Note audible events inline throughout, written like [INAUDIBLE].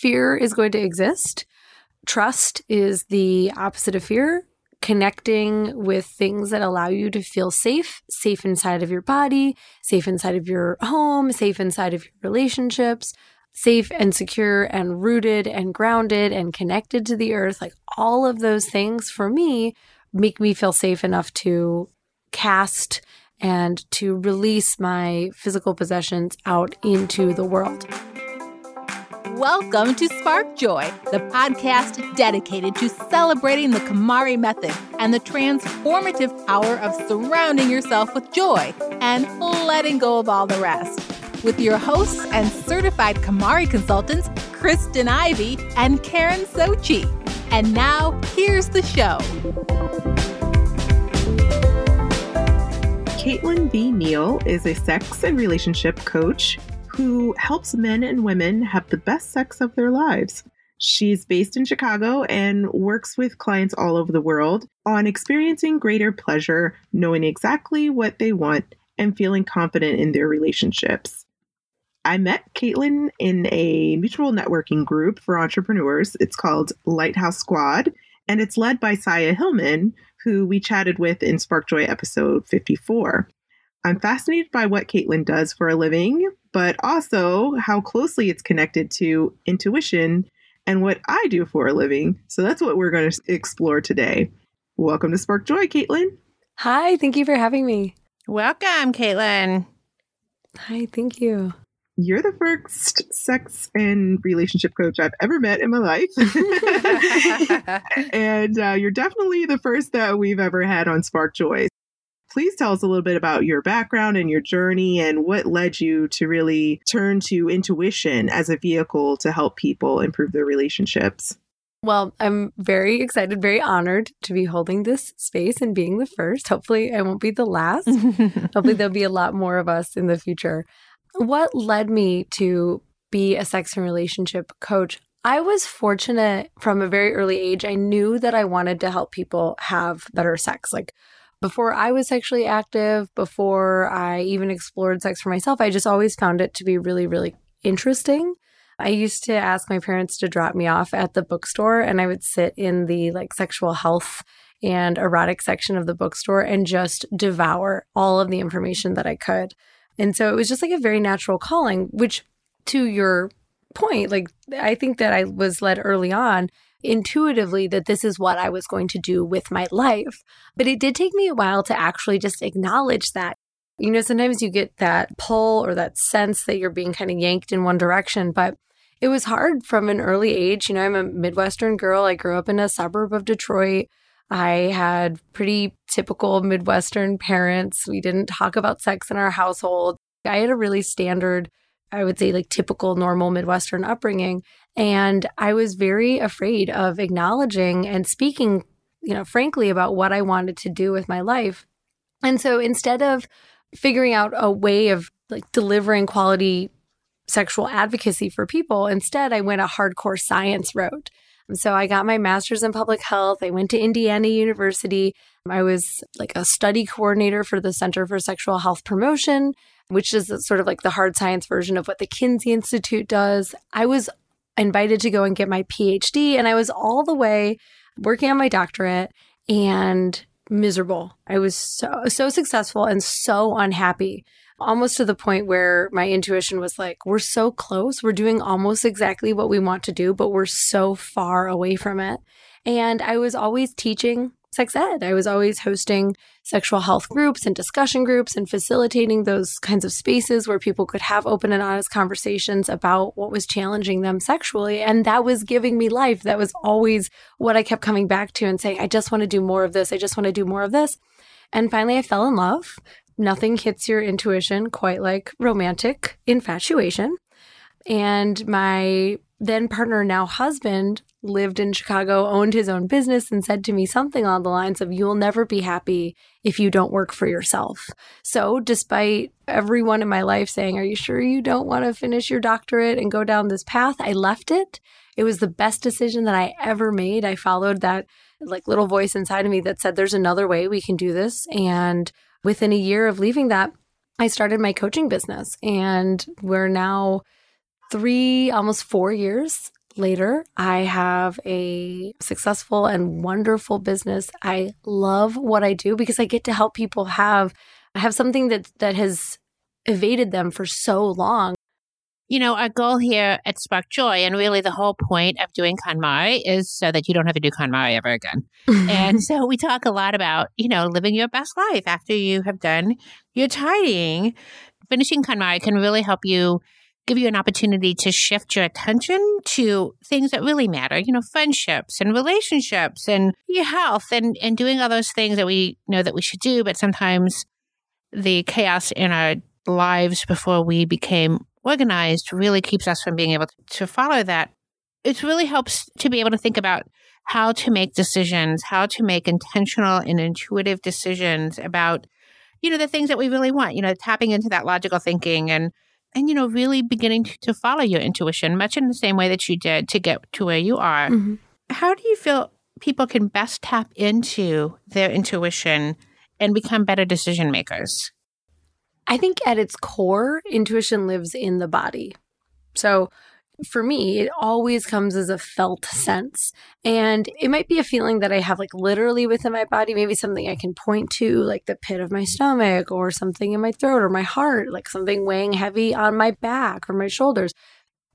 fear is going to exist. Trust is the opposite of fear. Connecting with things that allow you to feel safe, safe inside of your body, safe inside of your home, safe inside of your relationships, safe and secure and rooted and grounded and connected to the earth. Like all of those things for me make me feel safe enough to cast and to release my physical possessions out into the world. Welcome to Spark Joy, the podcast dedicated to celebrating the KonMari method and the transformative power of surrounding yourself with joy and letting go of all the rest. With your hosts and certified KonMari consultants, Kristen Ivy and Karen Socci. And now, here's the show. Caitlin V. Neal is a sex and relationship coach who helps men and women have the best sex of their lives. She's based in Chicago and works with clients all over the world on experiencing greater pleasure, knowing exactly what they want, and feeling confident in their relationships. I met Caitlin in a mutual networking group for entrepreneurs. It's called Lighthouse Squad, and it's led by Saya Hillman, who we chatted with in Sparkjoy episode 54. I'm fascinated by what Caitlin does for a living, but also how closely it's connected to intuition and what I do for a living. So that's what we're going to explore today. Welcome to Spark Joy, Caitlin. Hi, thank you for having me. Welcome, Caitlin. Hi, thank you. You're the first sex and relationship coach I've ever met in my life. [LAUGHS] [LAUGHS] and uh, you're definitely the first that we've ever had on Spark Joy. Please tell us a little bit about your background and your journey and what led you to really turn to intuition as a vehicle to help people improve their relationships. Well, I'm very excited, very honored to be holding this space and being the first. Hopefully, I won't be the last. [LAUGHS] Hopefully, there'll be a lot more of us in the future. What led me to be a sex and relationship coach? I was fortunate from a very early age. I knew that I wanted to help people have better sex. Like before I was sexually active, before I even explored sex for myself, I just always found it to be really, really interesting. I used to ask my parents to drop me off at the bookstore and I would sit in the like sexual health and erotic section of the bookstore and just devour all of the information that I could. And so it was just like a very natural calling, which to your point, like I think that I was led early on intuitively that this is what I was going to do with my life. But it did take me a while to actually just acknowledge that. You know, sometimes you get that pull or that sense that you're being kind of yanked in one direction, but it was hard from an early age. You know, I'm a Midwestern girl. I grew up in a suburb of Detroit. I had pretty typical Midwestern parents. We didn't talk about sex in our household. I had a really standard, I would say, like typical normal Midwestern upbringing. And I was very afraid of acknowledging and speaking, you know, frankly about what I wanted to do with my life. And so instead of figuring out a way of like delivering quality sexual advocacy for people, instead I went a hardcore science route. So I got my master's in public health. I went to Indiana University. I was like a study coordinator for the Center for Sexual Health Promotion, which is sort of like the hard science version of what the Kinsey Institute does. I was invited to go and get my PhD. And I was all the way working on my doctorate and miserable. I was so, so successful and so unhappy, almost to the point where my intuition was like, we're so close. We're doing almost exactly what we want to do, but we're so far away from it. And I was always teaching sex ed. I was always hosting sexual health groups and discussion groups and facilitating those kinds of spaces where people could have open and honest conversations about what was challenging them sexually. And that was giving me life. That was always what I kept coming back to and saying, I just want to do more of this. I just want to do more of this. And finally, I fell in love. Nothing hits your intuition quite like romantic infatuation. And my then partner, now husband, lived in Chicago, owned his own business, and said to me something along the lines of, You will never be happy if you don't work for yourself. So, despite everyone in my life saying, Are you sure you don't want to finish your doctorate and go down this path? I left it. It was the best decision that I ever made. I followed that like little voice inside of me that said, There's another way we can do this. And within a year of leaving that, I started my coaching business, and we're now three, almost four years later. I have a successful and wonderful business. I love what I do because I get to help people have have something that that has evaded them for so long. You know, our goal here at Spark Joy, and really the whole point of doing KonMari is so that you don't have to do KonMari ever again. and [LAUGHS] so we talk a lot about, you know, living your best life after you have done your tidying. Finishing KonMari can really help you give you an opportunity to shift your attention to things that really matter, you know, friendships and relationships and your health and, and doing all those things that we know that we should do, but sometimes the chaos in our lives before we became organized really keeps us from being able to follow that. It really helps to be able to think about how to make decisions, how to make intentional and intuitive decisions about, you know, the things that we really want, you know, tapping into that logical thinking and, and, you know, really beginning to follow your intuition, much in the same way that you did to get to where you are. Mm-hmm. How do you feel people can best tap into their intuition and become better decision makers? I think at its core, intuition lives in the body. So for me, it always comes as a felt sense. And it might be a feeling that I have like literally within my body, maybe something I can point to, like the pit of my stomach or something in my throat or my heart, like something weighing heavy on my back or my shoulders.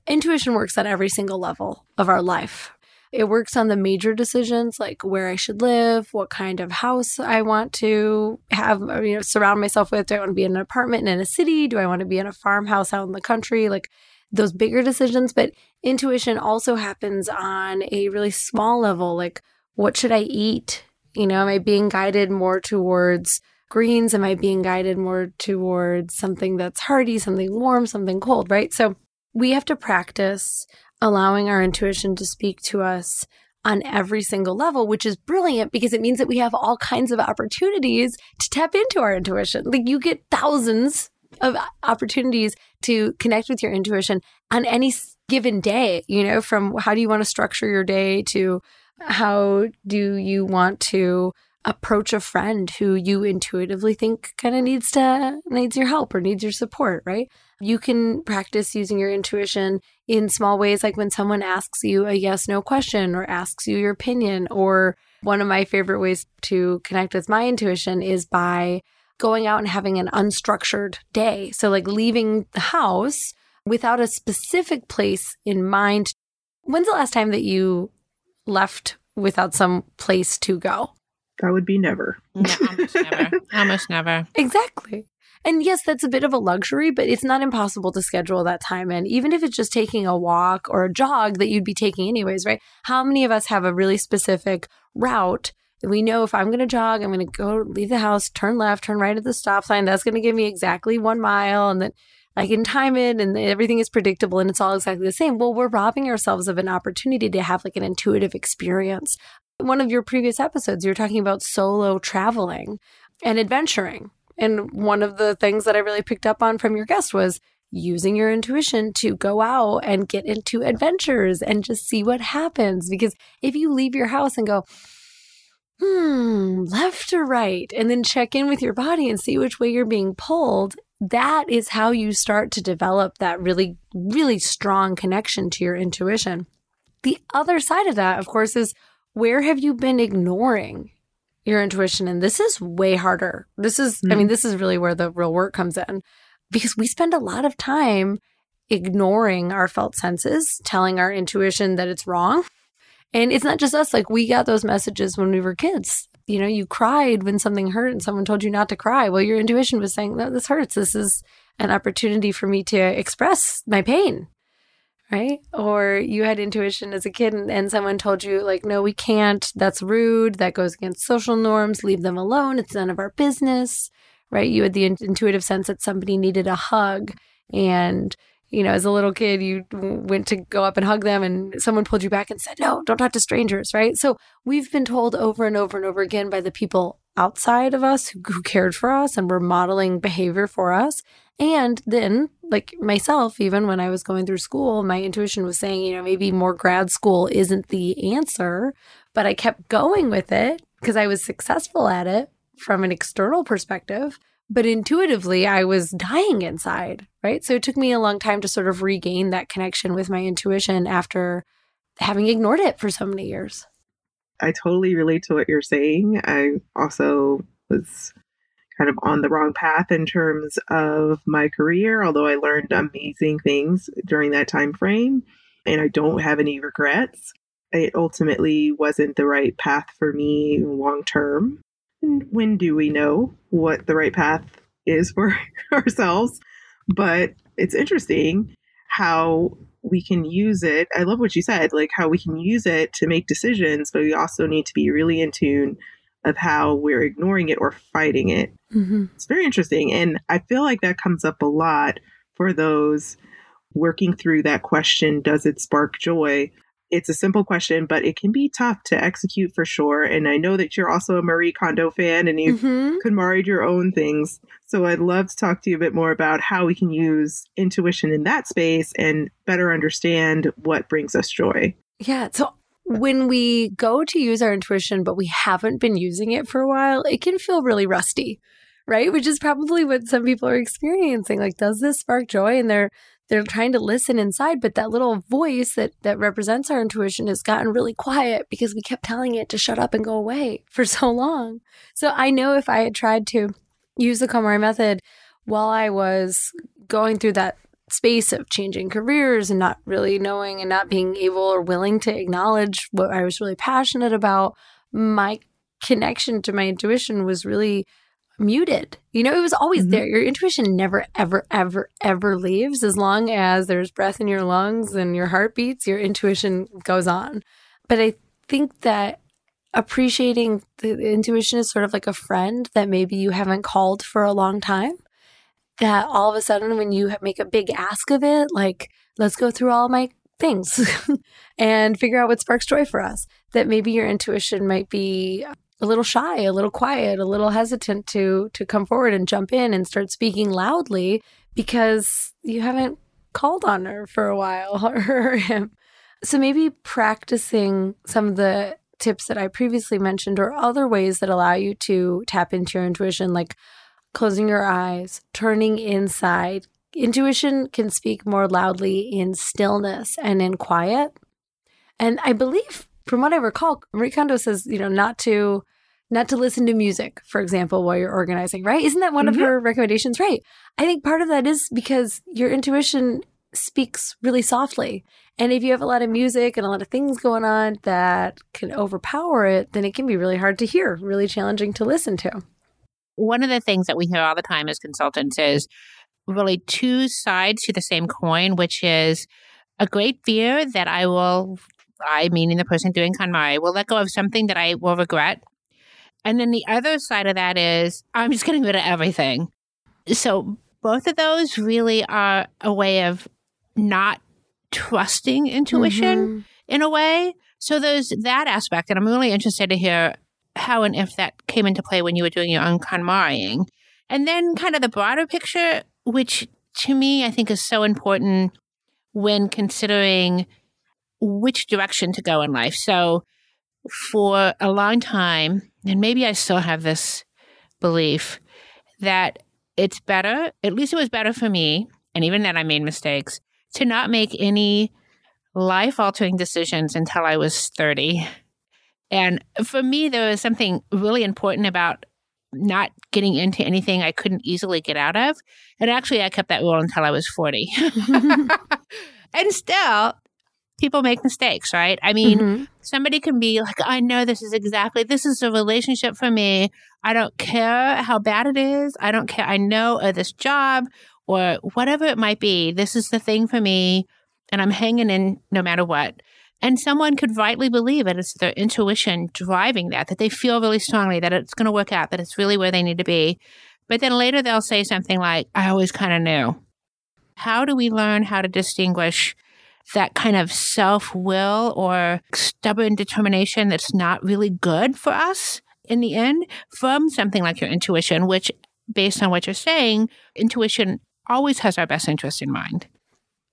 Intuition works on every single level of our life. It works on the major decisions like where I should live, what kind of house I want to have, uh, you know, surround myself with. Do I want to be in an apartment in a city? Do I want to be in a farmhouse out in the country? Like those bigger decisions. But intuition also happens on a really small level. Like, what should I eat? You know, am I being guided more towards greens? Am I being guided more towards something that's hearty, something warm, something cold, right? So we have to practice allowing our intuition to speak to us on every single level, which is brilliant because it means that we have all kinds of opportunities to tap into our intuition. Like you get thousands of opportunities to connect with your intuition on any given day, you know, from how do you want to structure your day to how do you want to approach a friend who you intuitively think kind of needs to needs your help or needs your support, right? You can practice using your intuition in small ways like when someone asks you a yes no question or asks you your opinion or one of my favorite ways to connect with my intuition is by going out and having an unstructured day. So like leaving the house without a specific place in mind. When's the last time that you left without some place to go? That would be never. No, almost never. [LAUGHS] Almost never. Exactly. And yes, that's a bit of a luxury, but it's not impossible to schedule that time in, even if it's just taking a walk or a jog that you'd be taking anyways, right? How many of us have a really specific route? We know if I'm going to jog, I'm going to go leave the house, turn left, turn right at the stop sign. That's going to give me exactly one mile. And then I can time it and everything is predictable and it's all exactly the same. Well, we're robbing ourselves of an opportunity to have like an intuitive experience one of your previous episodes, you were talking about solo traveling and adventuring. And one of the things that I really picked up on from your guest was using your intuition to go out and get into adventures and just see what happens. Because if you leave your house and go, hmm, left or right, and then check in with your body and see which way you're being pulled, that is how you start to develop that really, really strong connection to your intuition. The other side of that, of course, is where have you been ignoring your intuition? And this is way harder. This is, mm. I mean, mm. this is really where the real work comes in because we spend a lot of time ignoring our felt senses, telling our intuition that it's wrong. And it's not just us, like we got those messages when we were kids. You know, you cried when something hurt and someone told you not to cry. Well, your intuition was saying, no, this hurts. This is an opportunity for me to express my pain right? Or you had intuition as a kid and, and, someone told you, like, no, we can't. That's rude. That goes against social norms. Leave them alone. It's none of our business, right? You had the in- intuitive sense that somebody needed a hug. And, you know, as a little kid, you went to go up and hug them and someone pulled you back and said, no, don't talk to strangers, right? So we've been told over and over and over again by the people outside of us who, who cared for us and were modeling behavior for us and then, like myself, even when I was going through school, my intuition was saying, you know, maybe more grad school isn't the answer, but I kept going with it because I was successful at it from an external perspective. But intuitively, I was dying inside, right? So it took me a long time to sort of regain that connection with my intuition after having ignored it for so many years. I totally relate to what you're saying. I also was kind of on the wrong path in terms of my career, although I learned amazing things during that time frame and I don't have any regrets. It ultimately wasn't the right path for me long term. When do we know what the right path is for [LAUGHS] ourselves? But it's interesting how we can use it. I love what you said, like how we can use it to make decisions, but we also need to be really in tune of how we're ignoring it or fighting it. Mm-hmm. It's very interesting. And I feel like that comes up a lot for those working through that question Does it spark joy? It's a simple question, but it can be tough to execute for sure. And I know that you're also a Marie Kondo fan and you've mm-hmm. KonMari'd your own things. So I'd love to talk to you a bit more about how we can use intuition in that space and better understand what brings us joy. Yeah. So when we go to use our intuition, but we haven't been using it for a while, it can feel really rusty, right? Which is probably what some people are experiencing. Like, does this spark joy? And they're they're trying to listen inside, but that little voice that that represents our intuition has gotten really quiet because we kept telling it to shut up and go away [LAUGHS] for so long. So I know if I had tried to use the KonMari method while I was going through that space of changing careers and not really knowing and not being able or willing to acknowledge what I was really passionate about, my connection to my intuition was really muted. You know, it was always mm-hmm. there. Your intuition never, ever, ever, ever leaves. As long as there's breath in your lungs and your heart beats, your intuition goes on. But I think that appreciating the intuition is sort of like a friend that maybe you haven't called for a long time that all of a sudden when you make a big ask of it, like, let's go through all my things [LAUGHS] and figure out what sparks joy for us, that maybe your intuition might be a little shy, a little quiet, a little hesitant to to come forward and jump in and start speaking loudly because you haven't called on her for a while [LAUGHS] or him. So maybe practicing some of the tips that I previously mentioned or other ways that allow you to tap into your intuition like closing your eyes, turning inside. Intuition can speak more loudly in stillness and in quiet. And I believe, from what I recall, Marie Kondo says, you know, not to not to listen to music, for example, while you're organizing, right? Isn't that one mm-hmm. of her recommendations? Right. I think part of that is because your intuition speaks really softly. And if you have a lot of music and a lot of things going on that can overpower it, then it can be really hard to hear, really challenging to listen to one of the things that we hear all the time as consultants is really two sides to the same coin, which is a great fear that I will, I meaning the person doing KonMari, will let go of something that I will regret. And then the other side of that is I'm just getting rid of everything. So both of those really are a way of not trusting intuition mm-hmm. in a way. So there's that aspect, and I'm really interested to hear how and if that came into play when you were doing your own KonMariing. And then kind of the broader picture, which to me I think is so important when considering which direction to go in life. So for a long time, and maybe I still have this belief that it's better, at least it was better for me, and even then I made mistakes, to not make any life altering decisions until I was 30 and for me, there was something really important about not getting into anything I couldn't easily get out of. And actually, I kept that rule until I was 40. [LAUGHS] [LAUGHS] and still, people make mistakes, right? I mean, mm-hmm. somebody can be like, I know this is exactly, this is a relationship for me. I don't care how bad it is. I don't care. I know or this job or whatever it might be. This is the thing for me. And I'm hanging in no matter what. And someone could rightly believe it. It's their intuition driving that, that they feel really strongly that it's going to work out, that it's really where they need to be. But then later they'll say something like, I always kind of knew. How do we learn how to distinguish that kind of self will or stubborn determination that's not really good for us in the end from something like your intuition, which, based on what you're saying, intuition always has our best interest in mind?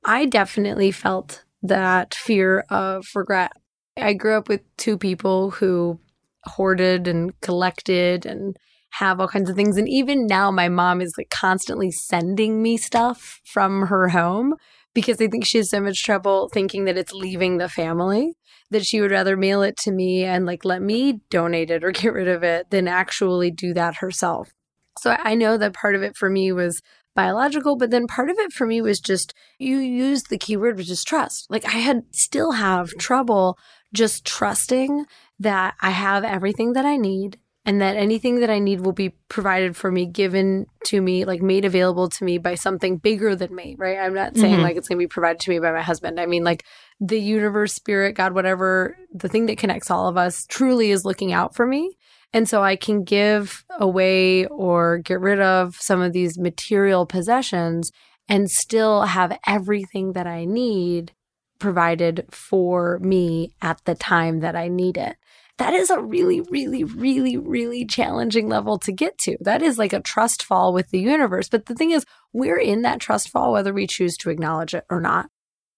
I definitely felt that fear of regret. I grew up with two people who hoarded and collected and have all kinds of things. And even now, my mom is like constantly sending me stuff from her home because I think she has so much trouble thinking that it's leaving the family that she would rather mail it to me and like let me donate it or get rid of it than actually do that herself. So I know that part of it for me was biological, but then part of it for me was just you used the keyword which is trust. Like I had still have trouble just trusting that I have everything that I need and that anything that I need will be provided for me, given to me, like made available to me by something bigger than me, right? I'm not saying mm-hmm. like it's going to be provided to me by my husband. I mean, like the universe, spirit, God, whatever, the thing that connects all of us truly is looking out for me. And so I can give away or get rid of some of these material possessions and still have everything that I need provided for me at the time that I need it that is a really, really, really, really challenging level to get to. That is like a trust fall with the universe. But the thing is, we're in that trust fall whether we choose to acknowledge it or not.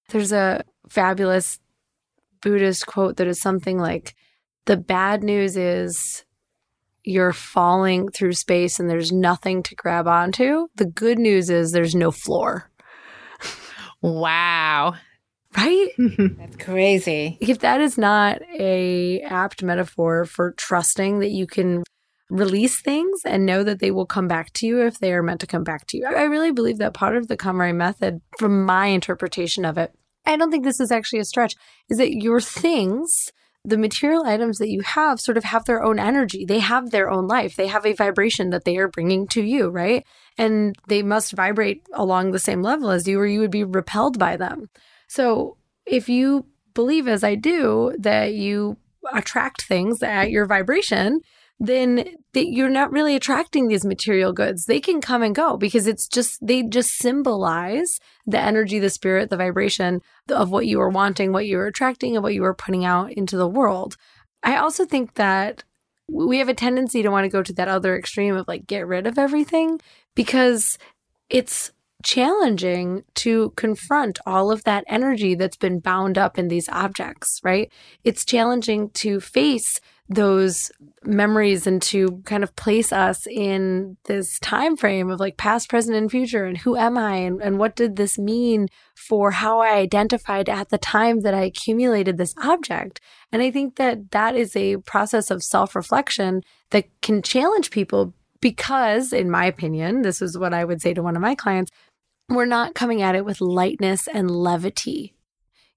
There's a fabulous Buddhist quote that is something like the bad news is you're falling through space and there's nothing to grab onto. The good news is there's no floor. Wow. Right? Mm-hmm. That's crazy. If that is not a apt metaphor for trusting that you can release things and know that they will come back to you if they are meant to come back to you. I really believe that part of the KonMari method, from my interpretation of it, I don't think this is actually a stretch, is that your things, the material items that you have, sort of have their own energy. They have their own life. They have a vibration that they are bringing to you, right? And they must vibrate along the same level as you, or you would be repelled by them. So if you believe, as I do, that you attract things at your vibration, then that you're not really attracting these material goods. They can come and go because it's just, they just symbolize the energy, the spirit, the vibration of what you are wanting, what you are attracting, and what you are putting out into the world. I also think that we have a tendency to want to go to that other extreme of like get rid of everything because it's challenging to confront all of that energy that's been bound up in these objects, right? It's challenging to face those memories and to kind of place us in this time frame of like past present and future and who am i and, and what did this mean for how i identified at the time that i accumulated this object and i think that that is a process of self-reflection that can challenge people because in my opinion this is what i would say to one of my clients we're not coming at it with lightness and levity.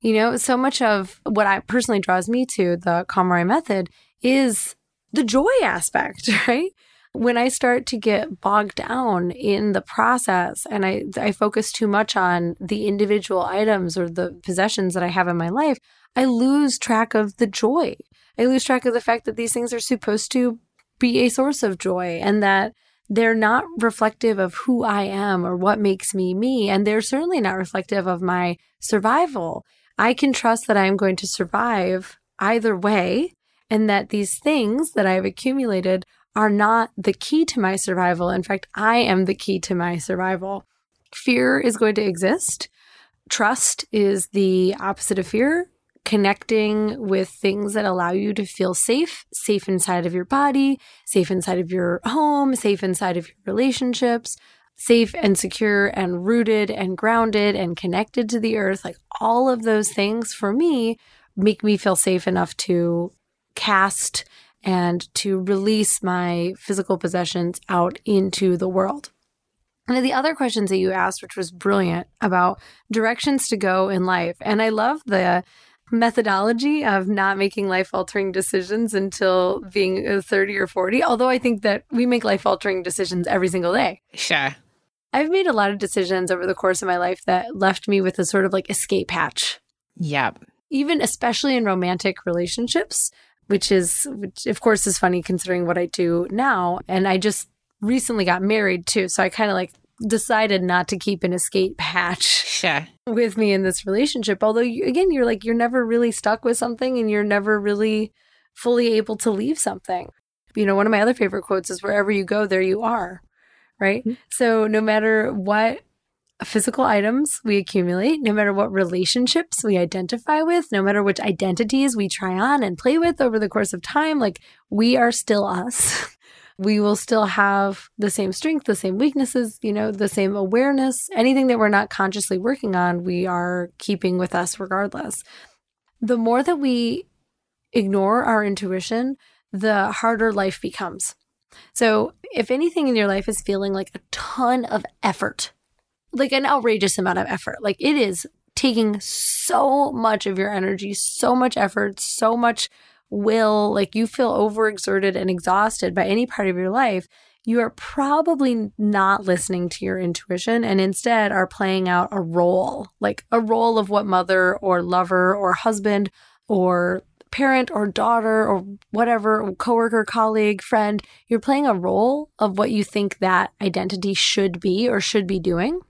You know, so much of what I personally draws me to the KonMari method is the joy aspect, [LAUGHS] right? When I start to get bogged down in the process and I, I focus too much on the individual items or the possessions that I have in my life, I lose track of the joy. I lose track of the fact that these things are supposed to be a source of joy and that they're not reflective of who I am or what makes me me. And they're certainly not reflective of my survival. I can trust that I'm going to survive either way and that these things that I've accumulated are not the key to my survival. In fact, I am the key to my survival. Fear is going to exist. Trust is the opposite of fear connecting with things that allow you to feel safe, safe inside of your body, safe inside of your home, safe inside of your relationships, safe and secure and rooted and grounded and connected to the earth. Like all of those things for me make me feel safe enough to cast and to release my physical possessions out into the world. And the other questions that you asked, which was brilliant about directions to go in life. And I love the methodology of not making life altering decisions until being uh, 30 or 40. Although I think that we make life altering decisions every single day. Sure. I've made a lot of decisions over the course of my life that left me with a sort of like escape hatch. Yep. Even especially in romantic relationships, which is, which of course is funny considering what I do now. And I just recently got married too. So I kind of like decided not to keep an escape hatch sure. [LAUGHS] with me in this relationship. Although, you, again, you're like, you're never really stuck with something and you're never really fully able to leave something. You know, one of my other favorite quotes is wherever you go, there you are. Right. Mm-hmm. So, no matter what physical items we accumulate, no matter what relationships we identify with, no matter which identities we try on and play with over the course of time, like we are still us. [LAUGHS] we will still have the same strength, the same weaknesses, you know, the same awareness. Anything that we're not consciously working on, we are keeping with us regardless. The more that we ignore our intuition, the harder life becomes. So, if anything in your life is feeling like a ton of effort, like an outrageous amount of effort, like it is taking so much of your energy, so much effort, so much will, like you feel overexerted and exhausted by any part of your life, you are probably not listening to your intuition and instead are playing out a role, like a role of what mother or lover or husband or parent or daughter or whatever, coworker, colleague, friend, you're playing a role of what you think that identity should be or should be doing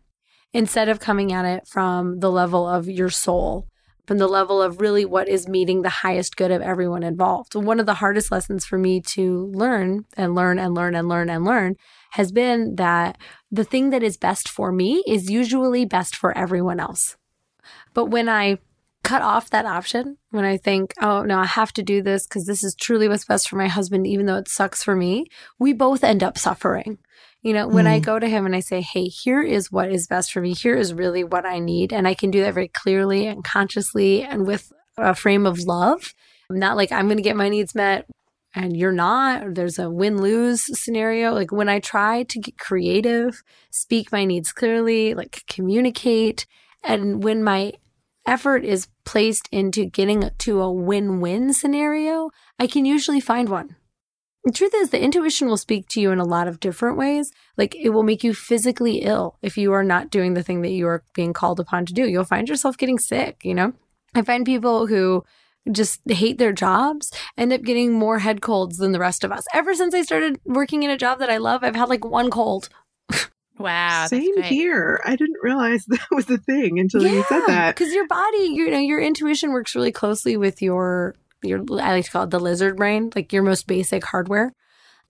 instead of coming at it from the level of your soul from the level of really what is meeting the highest good of everyone involved. One of the hardest lessons for me to learn and learn and learn and learn and learn has been that the thing that is best for me is usually best for everyone else. But when I cut off that option, when I think, oh, no, I have to do this because this is truly what's best for my husband, even though it sucks for me, we both end up suffering. You know, when mm. I go to him and I say, hey, here is what is best for me, here is really what I need. And I can do that very clearly and consciously and with a frame of love. I'm not like I'm going to get my needs met and you're not, there's a win lose scenario. Like when I try to get creative, speak my needs clearly, like communicate, and when my effort is placed into getting to a win win scenario, I can usually find one. The truth is, the intuition will speak to you in a lot of different ways. Like it will make you physically ill if you are not doing the thing that you are being called upon to do. You'll find yourself getting sick, you know? I find people who just hate their jobs end up getting more head colds than the rest of us. Ever since I started working in a job that I love, I've had like one cold. [LAUGHS] Wow. Same here. I didn't realize [LAUGHS] that was a thing until yeah, you said that. Because your body, you know, your intuition works really closely with your your I like to call it the lizard brain, like your most basic hardware.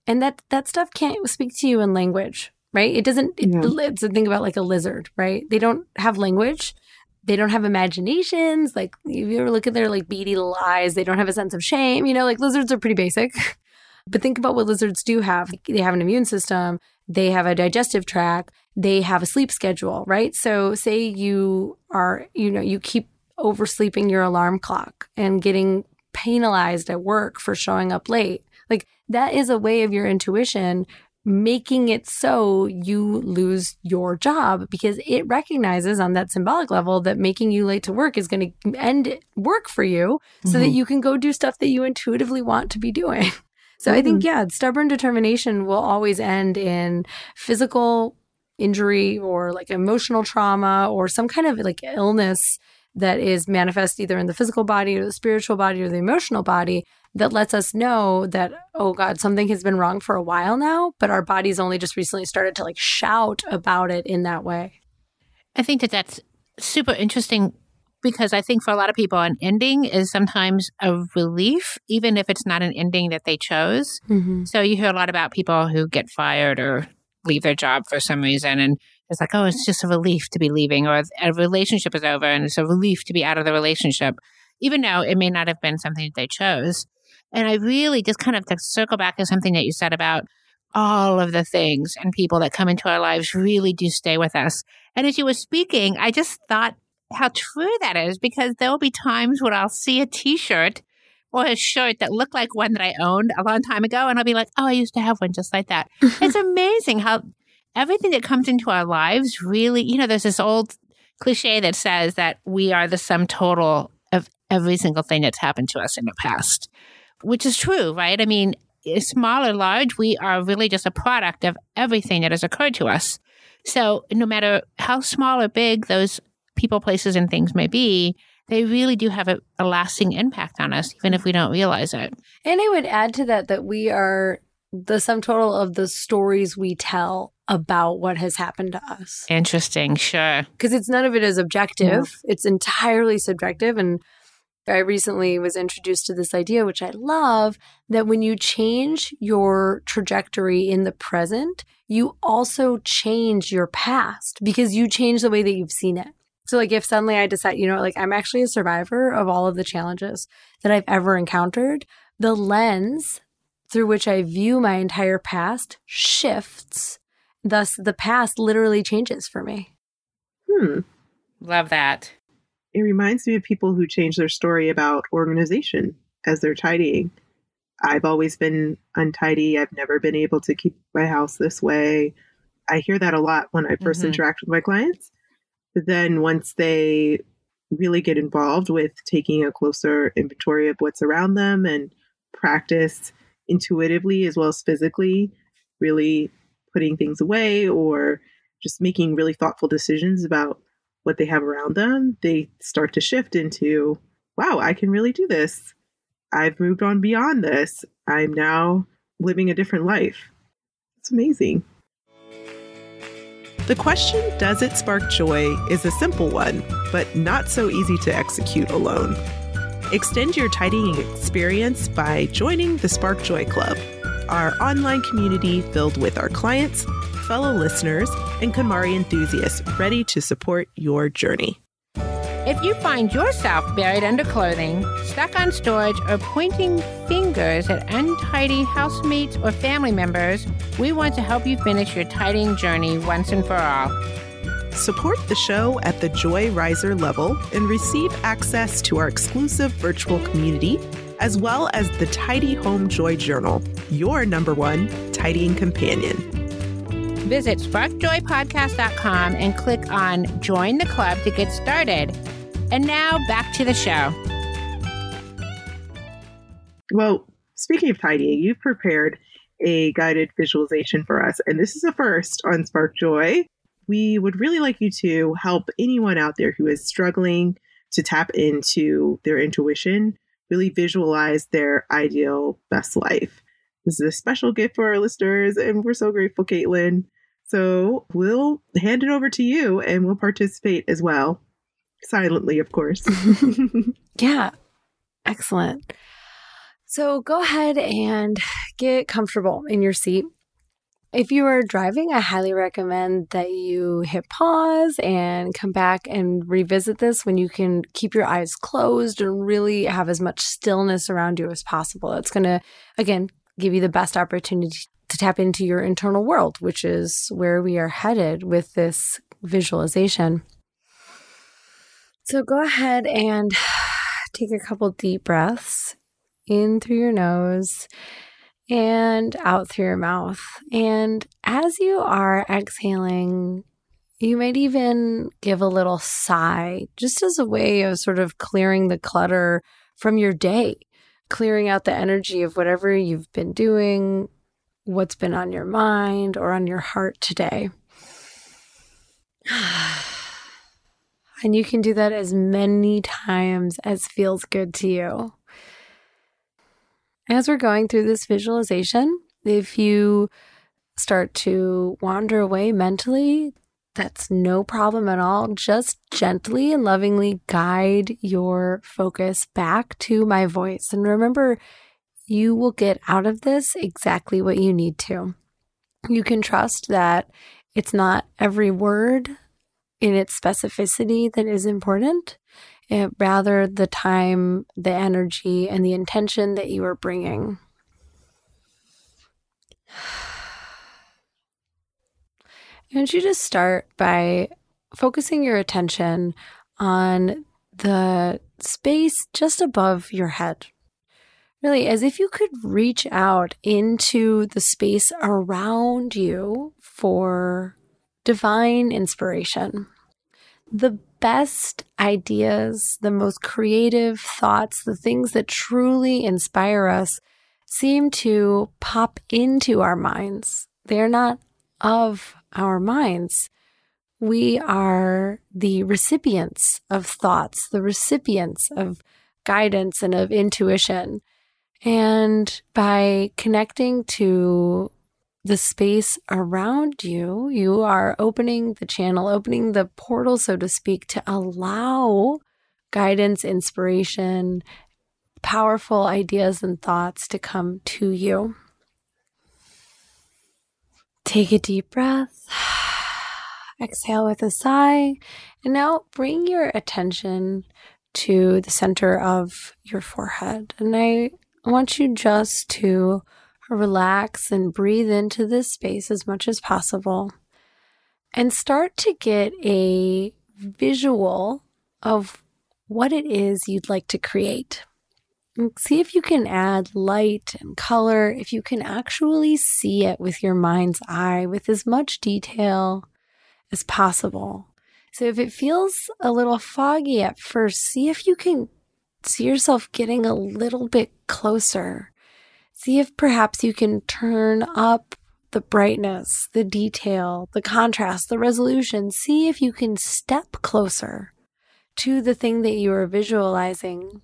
And that that stuff can't speak to you in language, right? It doesn't it, yeah. it's a thing about like a lizard, right? They don't have language. They don't have imaginations. Like if you ever look at their like beady little eyes, they don't have a sense of shame. You know, like lizards are pretty basic. [LAUGHS] but think about what lizards do have. They have an immune system, they have a digestive tract, they have a sleep schedule, right? So say you are, you know, you keep oversleeping your alarm clock and getting penalized at work for showing up late. Like that is a way of your intuition making it so you lose your job because it recognizes on that symbolic level that making you late to work is going to end work for you so mm-hmm. that you can go do stuff that you intuitively want to be doing. [LAUGHS] So mm-hmm. I think, mm-hmm. yeah, stubborn determination will always end in physical injury or like emotional trauma or some kind of like illness that is manifest either in the physical body or the spiritual body or the emotional body that lets us know that oh god something has been wrong for a while now but our bodies only just recently started to like shout about it in that way i think that that's super interesting because i think for a lot of people an ending is sometimes a relief even if it's not an ending that they chose mm-hmm. so you hear a lot about people who get fired or leave their job for some reason and it's like, oh, it's just a relief to be leaving, or a relationship is over and it's a relief to be out of the relationship, even though it may not have been something that they chose. And I really just kind of to circle back to something that you said about all of the things and people that come into our lives really do stay with us. And as you were speaking, I just thought how true that is because there will be times when I'll see a t shirt or a shirt that looked like one that I owned a long time ago. And I'll be like, oh, I used to have one just like that. [LAUGHS] it's amazing how everything that comes into our lives really, you know, there's this old cliche that says that we are the sum total of every single thing that's happened to us in the past, which is true, right? I mean, small or large, we are really just a product of everything that has occurred to us. So no matter how small or big those people, places, and things may be, they really do have a, a lasting impact on us, even if we don't realize it. And I would add to that that we are the sum total of the stories we tell about what has happened to us. Interesting, sure. Because it's none of it is objective, yeah. it's entirely subjective. And I recently was introduced to this idea, which I love, that when you change your trajectory in the present, you also change your past because you change the way that you've seen it. So, like, if suddenly I decide, you know, like I'm actually a survivor of all of the challenges that I've ever encountered, the lens through which I view my entire past shifts. Thus, the past literally changes for me. Hmm. Love that. It reminds me of people who change their story about organization as they're tidying. I've always been untidy. I've never been able to keep my house this way. I hear that a lot when I 1st Mhm. interact with my clients. But then once they really get involved with taking a closer inventory of what's around them and practice intuitively as well as physically, really putting things away or just making really thoughtful decisions about what they have around them, they start to shift into, wow, I can really do this. I've moved on beyond this. I'm now living a different life. It's amazing. The question, Does it spark joy? is a simple one, but not so easy to execute alone. Extend your tidying experience by joining the Spark Joy Club, our online community filled with our clients, fellow listeners, and KonMari enthusiasts ready to support your journey. If you find yourself buried under clothing, stuck on storage, or pointing fingers at untidy housemates or family members, we want to help you finish your tidying journey once and for all. Support the show at the Joy Riser level and receive access to our exclusive virtual community, as well as the Tidy Home Joy Journal, your number one tidying companion. Visit sparkjoypodcast.com and click on Join the Club to get started. And now back to the show. Well, speaking of tidying, you've prepared a guided visualization for us, and this is a first on Spark Joy. We would really like you to help anyone out there who is struggling to tap into their intuition, really visualize their ideal best life. This is a special gift for our listeners, and we're so grateful, Caitlin. So we'll hand it over to you and we'll participate as well. Silently, of course. [LAUGHS] Yeah, excellent. So go ahead and get comfortable in your seat. If you are driving, I highly recommend that you hit pause and come back and revisit this when you can keep your eyes closed and really have as much stillness around you as possible. It's going to, again, give you the best opportunity to tap into your internal world, which is where we are headed with this visualization. So go ahead and [SIGHS] take a couple deep breaths in through your nose and out through your mouth. And as you are exhaling, you might even give a little sigh just as a way of sort of clearing the clutter from your day, clearing out the energy of whatever you've been doing, what's been on your mind or on your heart today. [SIGHS] And you can do that as many times as feels good to you. As we're going through this visualization, if you start to wander away mentally, that's no problem at all. Just gently and lovingly guide your focus back to my voice. And remember, you will get out of this exactly what you need to. You can trust that it's not every word in its specificity that is important, it, rather the time, the energy, and the intention that you are bringing. Want you to start by focusing your attention on the space just above your head. Really, as if you could reach out into the space around you for divine inspiration. The best ideas, the most creative thoughts, the things that truly inspire us seem to pop into our minds. They're not of our minds. We are the recipients of thoughts, the recipients of guidance and of intuition. And by connecting to the space around you, you are opening the channel, opening the portal, so to speak, to allow guidance, inspiration, powerful ideas and thoughts to come to you. Take a deep breath. [SIGHS] Exhale with a sigh. And now bring your attention to the center of your forehead. And I want you just to relax and breathe into this space as much as possible and start to get a visual of what it is you'd like to create. See if you can add light and color, if you can actually see it with your mind's eye with as much detail as possible. So if it feels a little foggy at first, see if you can see yourself getting a little bit closer. See if perhaps you can turn up the brightness, the detail, the contrast, the resolution. See if you can step closer to the thing that you are visualizing.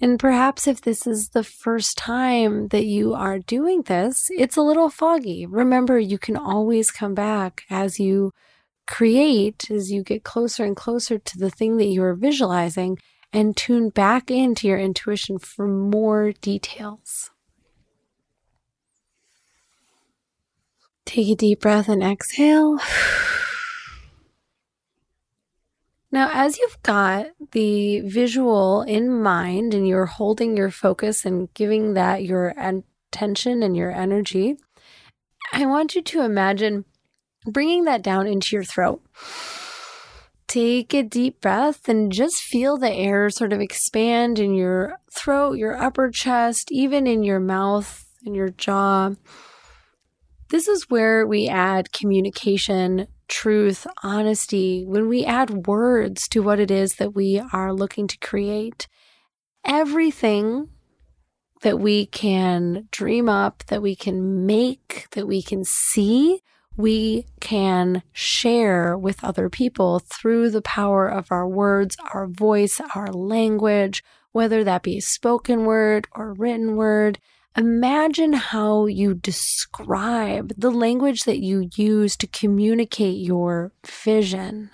And perhaps if this is the first time that you are doing this, it's a little foggy. Remember, you can always come back as you create, as you get closer and closer to the thing that you are visualizing, and tune back into your intuition for more details. Take a deep breath and exhale. [SIGHS] [SIGHS] [SIGHS] Now, as you've got the visual in mind and you're holding your focus and giving that your attention and your energy, I want you to imagine bringing that down into your throat. Take a deep breath and just feel the air sort of expand in your throat, your upper chest, even in your mouth and your jaw. This is where we add communication, truth, honesty, when we add words to what it is that we are looking to create. Everything that we can dream up, that we can make, that we can see, we can share with other people through the power of our words, our voice, our language, whether that be spoken word or written word. Imagine how you describe the language that you use to communicate your vision.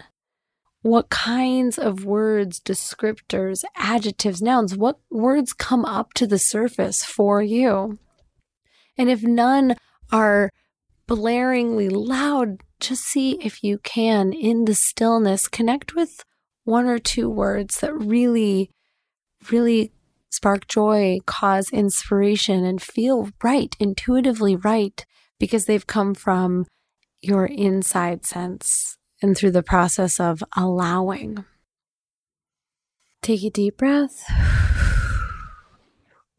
What kinds of words, descriptors, adjectives, nouns, what words come up to the surface for you? And if none are blaringly loud, just see if you can, in the stillness, connect with one or two words that really, really spark joy, cause inspiration, and feel right, intuitively right, because they've come from your inside sense and through the process of allowing. Take a deep breath.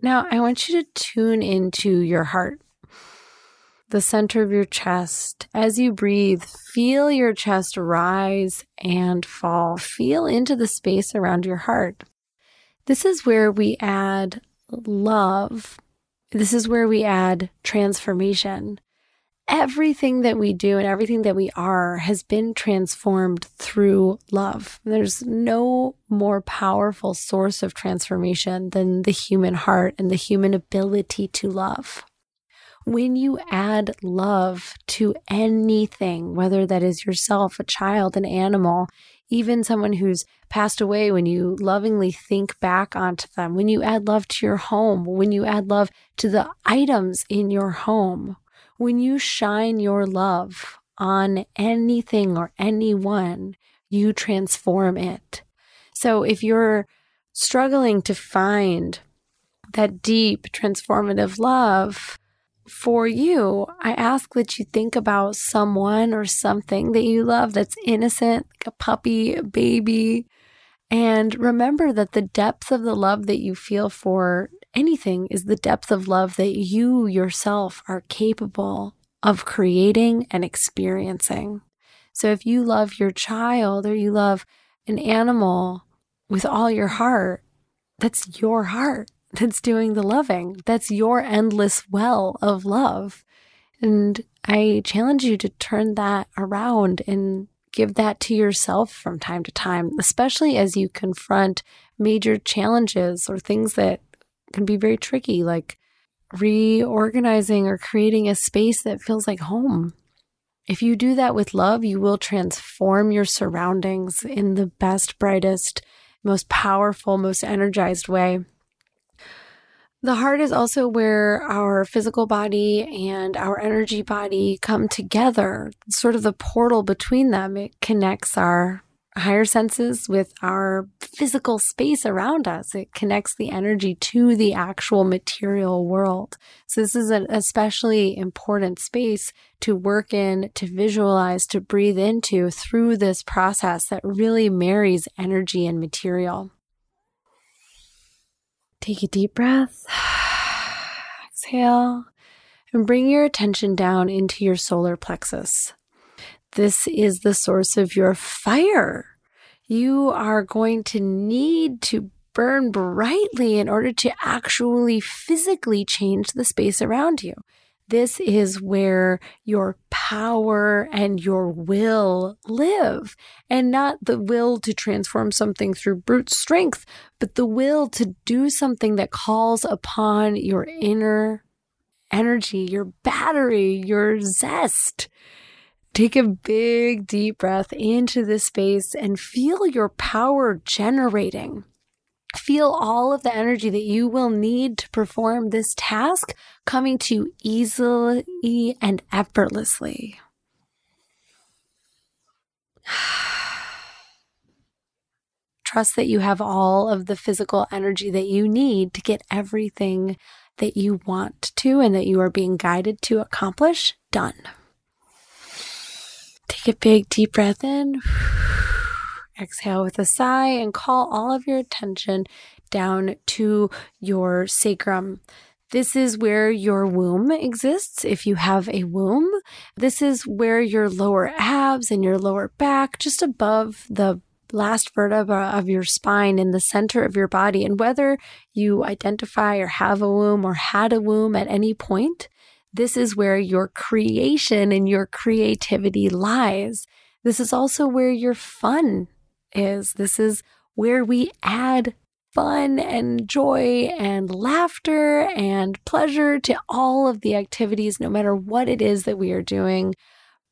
Now, I want you to tune into your heart, the center of your chest. As you breathe, feel your chest rise and fall. Feel into the space around your heart. This is where we add love. This is where we add transformation. Everything that we do and everything that we are has been transformed through love. There's no more powerful source of transformation than the human heart and the human ability to love. When you add love to anything, whether that is yourself, a child, an animal, even someone who's passed away, when you lovingly think back onto them, when you add love to your home, when you add love to the items in your home, when you shine your love on anything or anyone, you transform it. So if you're struggling to find that deep transformative love, for you, I ask that you think about someone or something that you love that's innocent, like a puppy, a baby. And remember that the depth of the love that you feel for anything is the depth of love that you yourself are capable of creating and experiencing. So if you love your child or you love an animal with all your heart, that's your heart that's doing the loving. That's your endless well of love. And I challenge you to turn that around and give that to yourself from time to time, especially as you confront major challenges or things that can be very tricky, like reorganizing or creating a space that feels like home. If you do that with love, you will transform your surroundings in the best, brightest, most powerful, most energized way. The heart is also where our physical body and our energy body come together, sort of the portal between them. It connects our higher senses with our physical space around us. It connects the energy to the actual material world. So this is an especially important space to work in, to visualize, to breathe into through this process that really marries energy and material. Take a deep breath. [SIGHS] Exhale and bring your attention down into your solar plexus this is the source of your fire. You are going to need to burn brightly in order to actually physically change the space around you. This is where your power and your will live, and not the will to transform something through brute strength, but the will to do something that calls upon your inner energy, your battery, your zest. Take a big deep breath into this space and feel your power generating. Feel all of the energy that you will need to perform this task coming to you easily and effortlessly. [SIGHS] Trust that you have all of the physical energy that you need to get everything that you want to and that you are being guided to accomplish done. Take a big deep breath in. [SIGHS] Exhale with a sigh and call all of your attention down to your sacrum. This is where your womb exists. If you have a womb, this is where your lower abs and your lower back, just above the last vertebra of your spine in the center of your body. And whether you identify or have a womb or had a womb at any point, this is where your creation and your creativity lies. This is also where your fun is. This is where we add fun and joy and laughter and pleasure to all of the activities, no matter what it is that we are doing.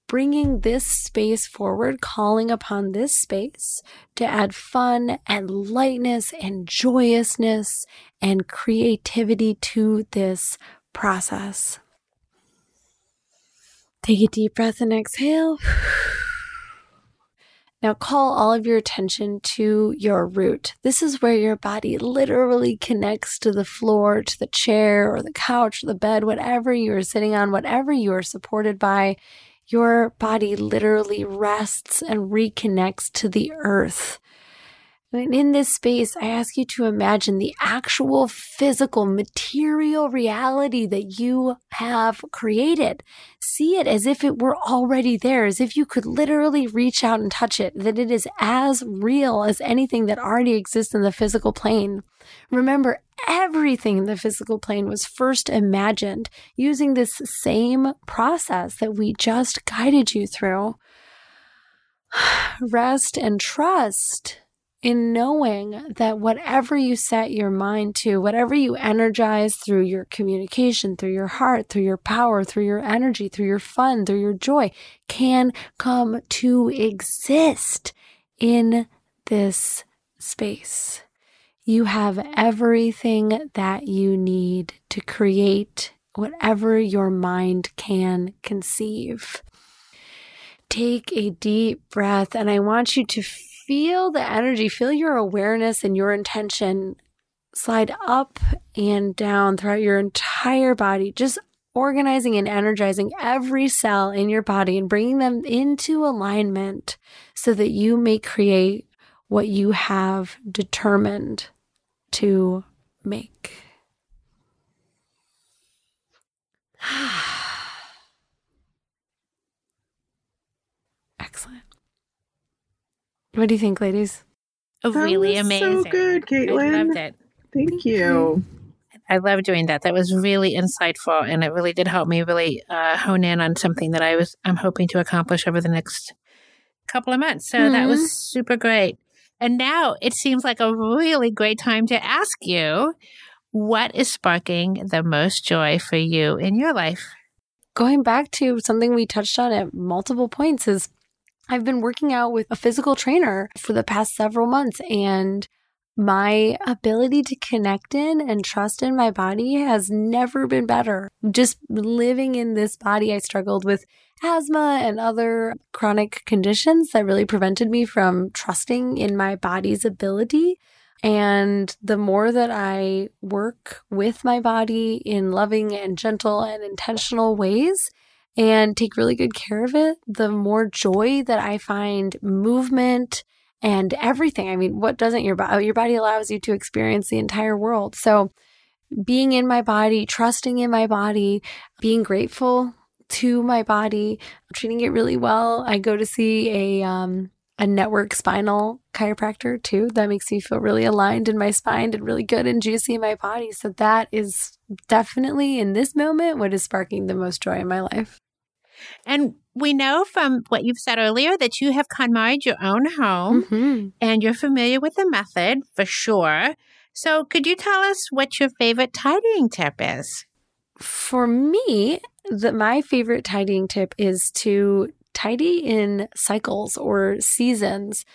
Bringing this space forward, calling upon this space to add fun and lightness and joyousness and creativity to this process. Take a deep breath and exhale. [SIGHS] [SIGHS] [SIGHS] Now call all of your attention to your root. This is where your body literally connects to the floor, to the chair or the couch, or the bed, whatever you are sitting on, whatever you are supported by. Your body literally rests and reconnects to the earth. And in this space, I ask you to imagine the actual physical material reality that you have created. See it as if it were already there, as if you could literally reach out and touch it, that it is as real as anything that already exists in the physical plane. Remember, everything in the physical plane was first imagined using this same process that we just guided you through. [SIGHS] Rest and trust in knowing that whatever you set your mind to, whatever you energize through your communication, through your heart, through your power, through your energy, through your fun, through your joy, can come to exist in this space. You have everything that you need to create whatever your mind can conceive. Take a deep breath, and I want you to feel the energy, feel your awareness and your intention slide up and down throughout your entire body, just organizing and energizing every cell in your body and bringing them into alignment so that you may create what you have determined to make. [SIGHS] Excellent. What do you think, ladies? Oh, really amazing. So good, Caitlin. I loved it. Thank, Thank you. you. I love doing that. That was really insightful, and it really did help me really uh, hone in on something that I was I'm hoping to accomplish over the next couple of months. So mm-hmm. that was mm-hmm. super great. And now it seems like a really great time to ask you what is sparking the most joy for you in your life? Going back to something we touched on at multiple points is I've been working out with a physical trainer for the past several months and my ability to connect in and trust in my body has never been better. Just living in this body, I struggled with asthma and other chronic conditions that really prevented me from trusting in my body's ability. And the more that I work with my body in loving and gentle and intentional ways and take really good care of it, the more joy that I find movement and everything. I mean, what doesn't your body? Your body allows you to experience the entire world. So, being in my body, trusting in my body, being grateful to my body, treating it really well. I go to see a um, a network spinal chiropractor too. That makes me feel really aligned in my spine and really good and juicy in my body. So that is definitely in this moment what is sparking the most joy in my life. And we know from what you've said earlier that you have KonMari'd your own home mm-hmm. and you're familiar with the method for sure. So, could you tell us what your favorite tidying tip is? For me, the, my favorite tidying tip is to tidy in cycles or seasons.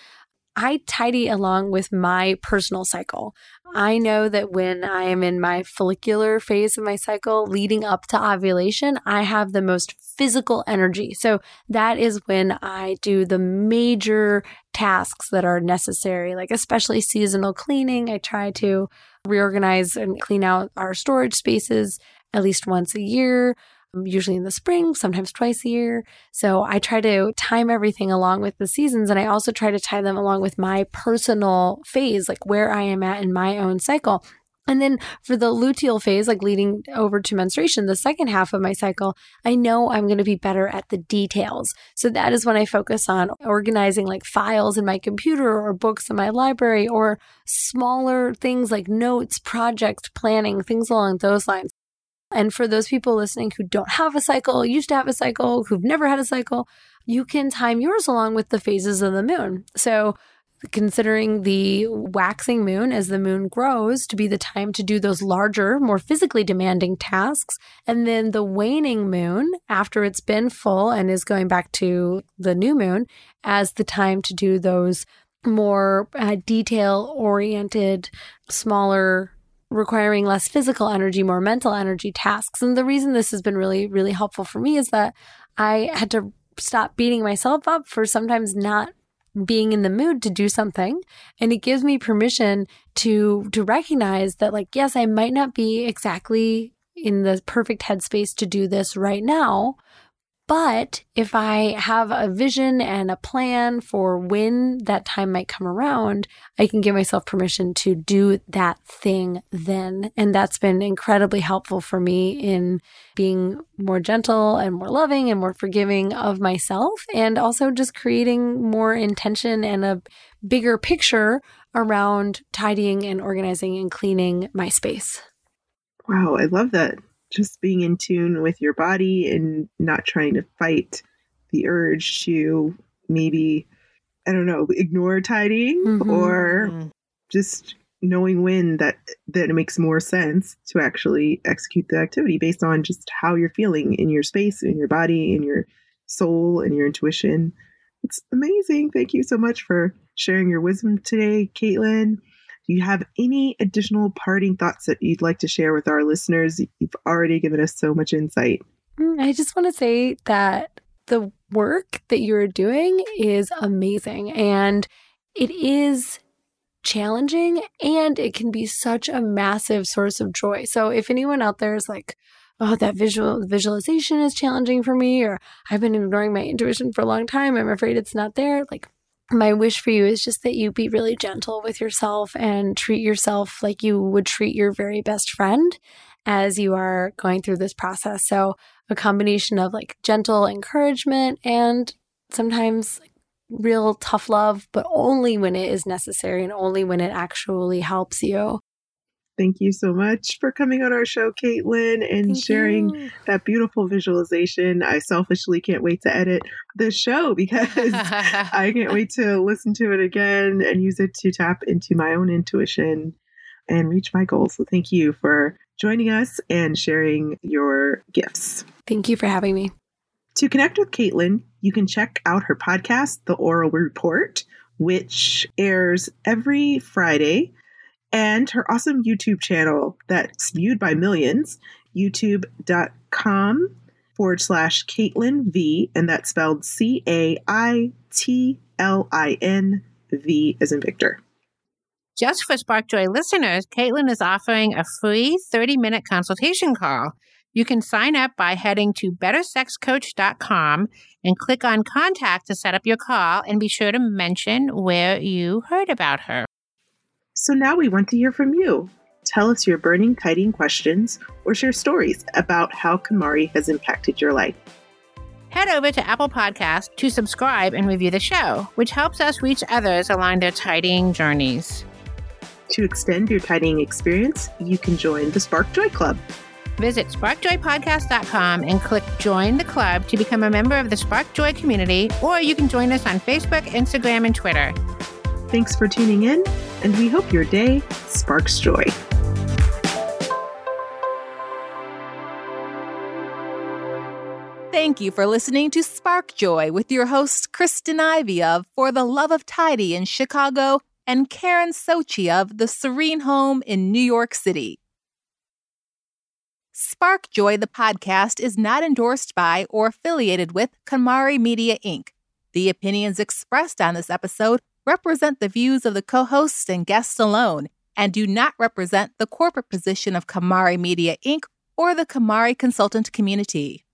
I tidy along with my personal cycle. I know that when I am in my follicular phase of my cycle leading up to ovulation, I have the most physical energy. So that is when I do the major tasks that are necessary, like especially seasonal cleaning. I try to reorganize and clean out our storage spaces at least once a year Um, usually in the spring, sometimes twice a year. So I try to time everything along with the seasons. And I also try to tie them along with my personal phase, like where I am at in my own cycle. And then for the luteal phase, like leading over to menstruation, the second half of my cycle, I know I'm going to be better at the details. So that is when I focus on organizing like files in my computer or books in my library or smaller things like notes, project planning, things along those lines. And for those people listening who don't have a cycle, used to have a cycle, who've never had a cycle, you can time yours along with the phases of the moon. So, considering the waxing moon as the moon grows to be the time to do those larger, more physically demanding tasks, and then the waning moon after it's been full and is going back to the new moon as the time to do those more uh, detail oriented, smaller requiring less physical energy, more mental energy tasks. And the reason this has been really, really helpful for me is that I had to stop beating myself up for sometimes not being in the mood to do something and it gives me permission to to recognize that like yes I might not be exactly in the perfect headspace to do this right now but if I have a vision and a plan for when that time might come around, I can give myself permission to do that thing then. And that's been incredibly helpful for me in being more gentle and more loving and more forgiving of myself, and also just creating more intention and a bigger picture around tidying and organizing and cleaning my space. Wow, I love that just being in tune with your body and not trying to fight the urge to maybe I don't know, ignore tidying mm-hmm. or mm-hmm. just knowing when that that it makes more sense to actually execute the activity based on just how you're feeling in your space, in your body, in your soul, and your intuition. It's amazing. Thank you so much for sharing your wisdom today, Caitlin. Do you have any additional parting thoughts that you'd like to share with our listeners? You've already given us so much insight. Mm, I just want to say that the work that you're doing is amazing and it is challenging and it can be such a massive source of joy. So if anyone out there is like, oh, that visual visualization is challenging for me, or I've been ignoring my intuition for a long time, I'm afraid it's not there. Like my wish for you is just that you be really gentle with yourself and treat yourself like you would treat your very best friend as you are going through this process. So, a combination of like gentle encouragement and sometimes real tough love, but only when it is necessary and only when it actually helps you. Thank you so much for coming on our show, Caitlin, and Thank sharing you. that beautiful visualization. I selfishly can't wait to edit the show [LAUGHS] because [LAUGHS] I can't wait to listen to it again and use it to tap into my own intuition and reach my goals. So thank you for joining us and sharing your gifts. Thank you for having me. To connect with Caitlin, you can check out her podcast, The Oral Report, which airs every Friday and her awesome YouTube channel that's viewed by millions, youtube.com forward slash Caitlin V, and that's spelled C A I T L I N V as in Victor. Just for SparkJoy listeners, Caitlin is offering a free 30 minute consultation call. You can sign up by heading to bettersexcoach.com and click on contact to set up your call and be sure to mention where you heard about her. So now we want to hear from you. Tell us your burning tidying questions or share stories about how KonMari has impacted your life. Head over to Apple Podcast to subscribe and review the show, which helps us reach others along their tidying journeys. To extend your tidying experience, you can join the Spark Joy Club. Visit sparkjoypodcast.com and click Join the Club to become a member of the Spark Joy community, or you can join us on Facebook, Instagram, and Twitter. Thanks for tuning in, and we hope your day sparks joy. Thank you for listening to Spark Joy with your hosts Kristen Ivy of For the Love of Tidy in Chicago and Karen Socci of The Serene Home in New York City. Spark Joy, the podcast, is not endorsed by or affiliated with KonMari Media Inc. The opinions expressed on this episode represent the views of the co hosts and guests alone and do not represent the corporate position of KonMari Media Inc. or the KonMari consultant community.